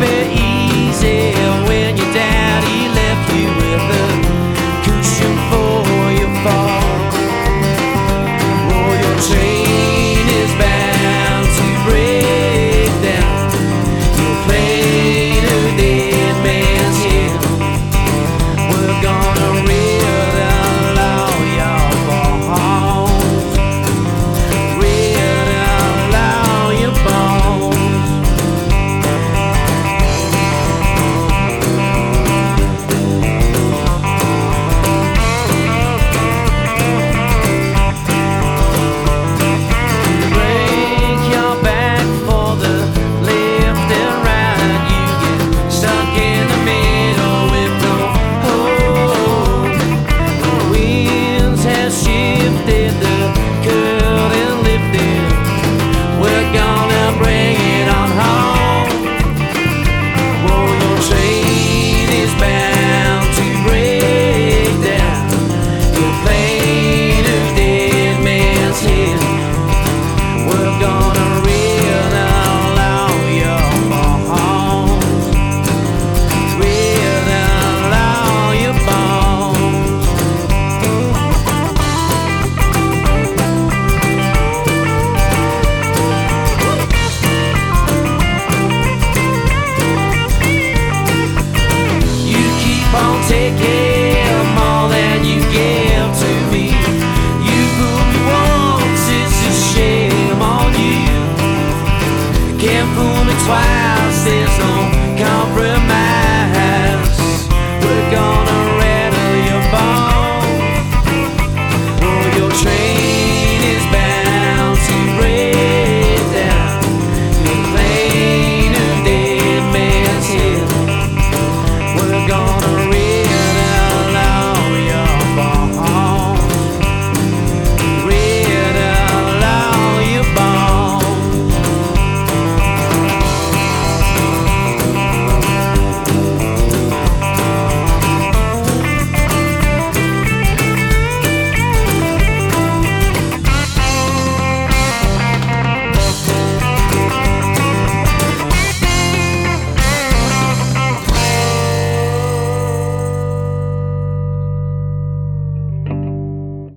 bit easier. fires, there's no compromise.